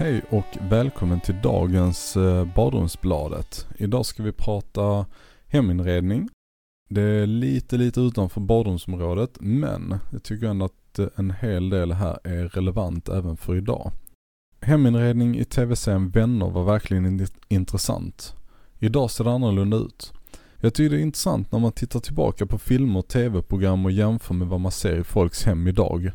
Hej och välkommen till dagens eh, Badrumsbladet. Idag ska vi prata heminredning. Det är lite, lite utanför badrumsområdet men jag tycker ändå att eh, en hel del här är relevant även för idag. Heminredning i tv-serien Vänner var verkligen intressant. Idag ser det annorlunda ut. Jag tycker det är intressant när man tittar tillbaka på filmer, tv-program och jämför med vad man ser i folks hem idag.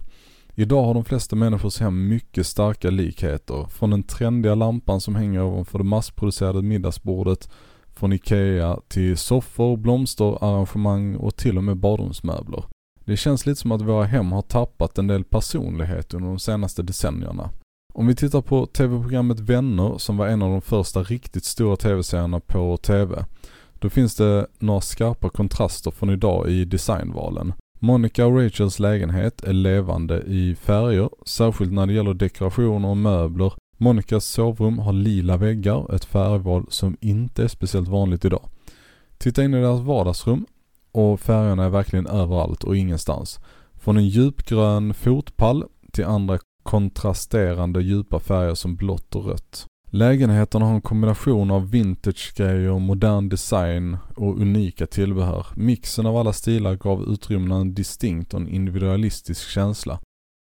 Idag har de flesta människors hem mycket starka likheter. Från den trendiga lampan som hänger ovanför det massproducerade middagsbordet, från IKEA till soffor, blomsterarrangemang och till och med badrumsmöbler. Det känns lite som att våra hem har tappat en del personlighet under de senaste decennierna. Om vi tittar på tv-programmet Vänner som var en av de första riktigt stora tv-serierna på tv. Då finns det några skarpa kontraster från idag i designvalen. Monica och Rachels lägenhet är levande i färger, särskilt när det gäller dekorationer och möbler. Monicas sovrum har lila väggar, ett färgval som inte är speciellt vanligt idag. Titta in i deras vardagsrum och färgerna är verkligen överallt och ingenstans. Från en djupgrön fotpall till andra kontrasterande djupa färger som blått och rött. Lägenheterna har en kombination av vintage-grejer, modern design och unika tillbehör. Mixen av alla stilar gav utrymmena en distinkt och en individualistisk känsla.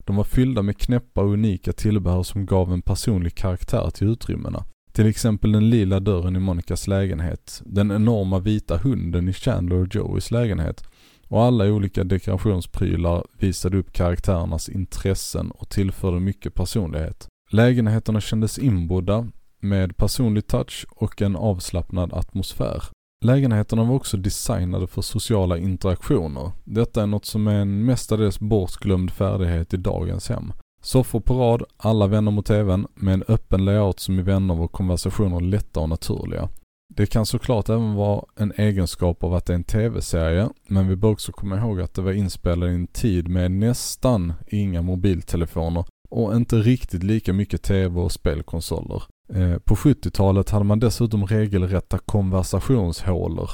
De var fyllda med knäppa och unika tillbehör som gav en personlig karaktär till utrymmena. Till exempel den lila dörren i Monicas lägenhet, den enorma vita hunden i Chandler och Joeys lägenhet och alla olika dekorationsprylar visade upp karaktärernas intressen och tillförde mycket personlighet. Lägenheterna kändes inbodda med personlig touch och en avslappnad atmosfär. Lägenheterna var också designade för sociala interaktioner. Detta är något som är en mestadels bortglömd färdighet i dagens hem. Soffor på rad, alla vänner mot TVn, med en öppen layout som i vänner var konversationer lätta och naturliga. Det kan såklart även vara en egenskap av att det är en TV-serie, men vi bör också komma ihåg att det var inspelat i en tid med nästan inga mobiltelefoner och inte riktigt lika mycket TV och spelkonsoler. Eh, på 70-talet hade man dessutom regelrätta konversationshålor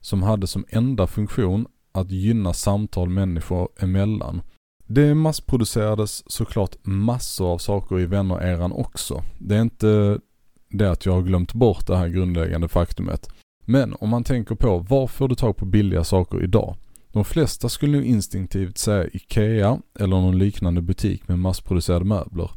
som hade som enda funktion att gynna samtal människor emellan. Det massproducerades såklart massor av saker i vänner-eran också. Det är inte det att jag har glömt bort det här grundläggande faktumet. Men om man tänker på var får du tag på billiga saker idag? De flesta skulle nog instinktivt säga IKEA eller någon liknande butik med massproducerade möbler.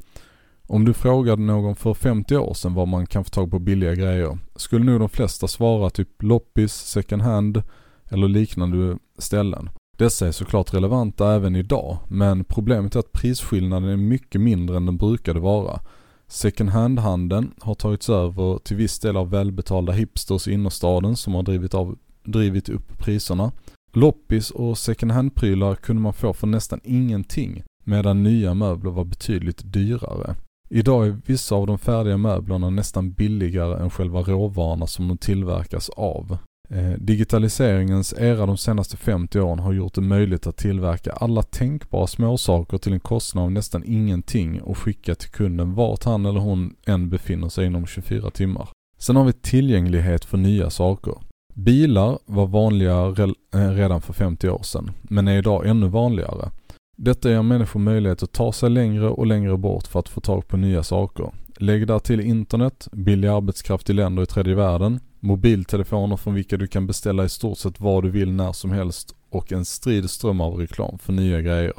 Om du frågade någon för 50 år sedan var man kan få tag på billiga grejer skulle nog de flesta svara typ loppis, second hand eller liknande ställen. Dessa är såklart relevanta även idag men problemet är att prisskillnaden är mycket mindre än den brukade vara. Second hand-handeln har tagits över till viss del av välbetalda hipsters i innerstaden som har drivit, av, drivit upp priserna. Loppis och second hand-prylar kunde man få för nästan ingenting medan nya möbler var betydligt dyrare. Idag är vissa av de färdiga möblerna nästan billigare än själva råvarorna som de tillverkas av. Eh, digitaliseringens era de senaste 50 åren har gjort det möjligt att tillverka alla tänkbara småsaker till en kostnad av nästan ingenting och skicka till kunden vart han eller hon än befinner sig inom 24 timmar. Sen har vi tillgänglighet för nya saker. Bilar var vanliga eh, redan för 50 år sedan, men är idag ännu vanligare. Detta ger människor möjlighet att ta sig längre och längre bort för att få tag på nya saker. Lägg där till internet, billig arbetskraft i länder i tredje världen, mobiltelefoner från vilka du kan beställa i stort sett vad du vill när som helst och en strid ström av reklam för nya grejer.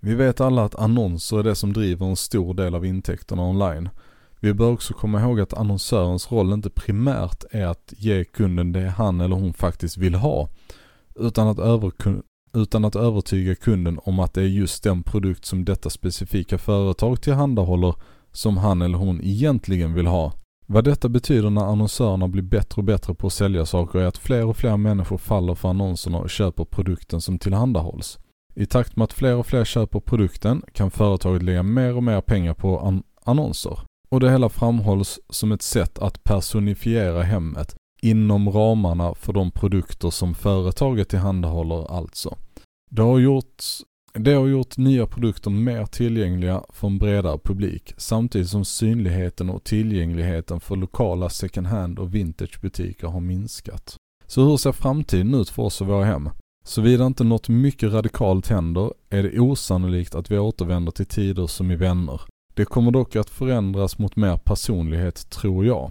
Vi vet alla att annonser är det som driver en stor del av intäkterna online. Vi bör också komma ihåg att annonsörens roll inte primärt är att ge kunden det han eller hon faktiskt vill ha, utan att, över, utan att övertyga kunden om att det är just den produkt som detta specifika företag tillhandahåller som han eller hon egentligen vill ha. Vad detta betyder när annonsörerna blir bättre och bättre på att sälja saker är att fler och fler människor faller för annonserna och köper produkten som tillhandahålls. I takt med att fler och fler köper produkten kan företaget lägga mer och mer pengar på an annonser. Och det hela framhålls som ett sätt att personifiera hemmet inom ramarna för de produkter som företaget tillhandahåller alltså. Det har gjort, det har gjort nya produkter mer tillgängliga för en bredare publik samtidigt som synligheten och tillgängligheten för lokala second hand och vintagebutiker har minskat. Så hur ser framtiden ut för oss och våra hem? Såvida inte något mycket radikalt händer är det osannolikt att vi återvänder till tider som i vänner. Det kommer dock att förändras mot mer personlighet tror jag.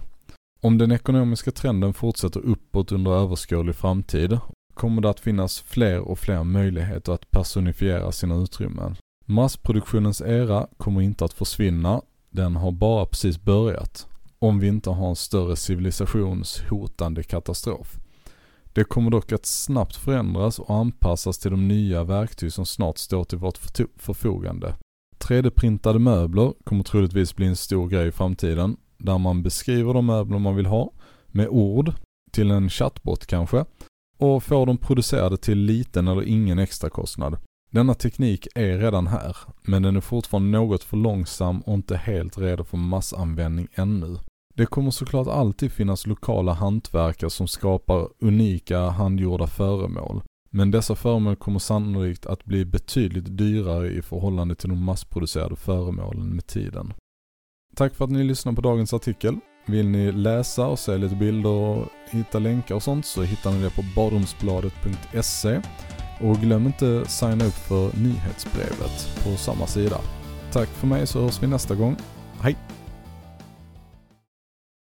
Om den ekonomiska trenden fortsätter uppåt under överskådlig framtid kommer det att finnas fler och fler möjligheter att personifiera sina utrymmen. Massproduktionens era kommer inte att försvinna, den har bara precis börjat. Om vi inte har en större civilisationshotande katastrof. Det kommer dock att snabbt förändras och anpassas till de nya verktyg som snart står till vårt förfogande. 3D-printade möbler kommer troligtvis bli en stor grej i framtiden, där man beskriver de möbler man vill ha med ord, till en chatbot kanske, och får dem producerade till liten eller ingen extra kostnad. Denna teknik är redan här, men den är fortfarande något för långsam och inte helt redo för massanvändning ännu. Det kommer såklart alltid finnas lokala hantverkare som skapar unika handgjorda föremål. Men dessa föremål kommer sannolikt att bli betydligt dyrare i förhållande till de massproducerade föremålen med tiden. Tack för att ni lyssnade på dagens artikel. Vill ni läsa och se lite bilder och hitta länkar och sånt så hittar ni det på badrumsbladet.se. Och glöm inte signa upp för nyhetsbrevet på samma sida. Tack för mig så hörs vi nästa gång. Hej!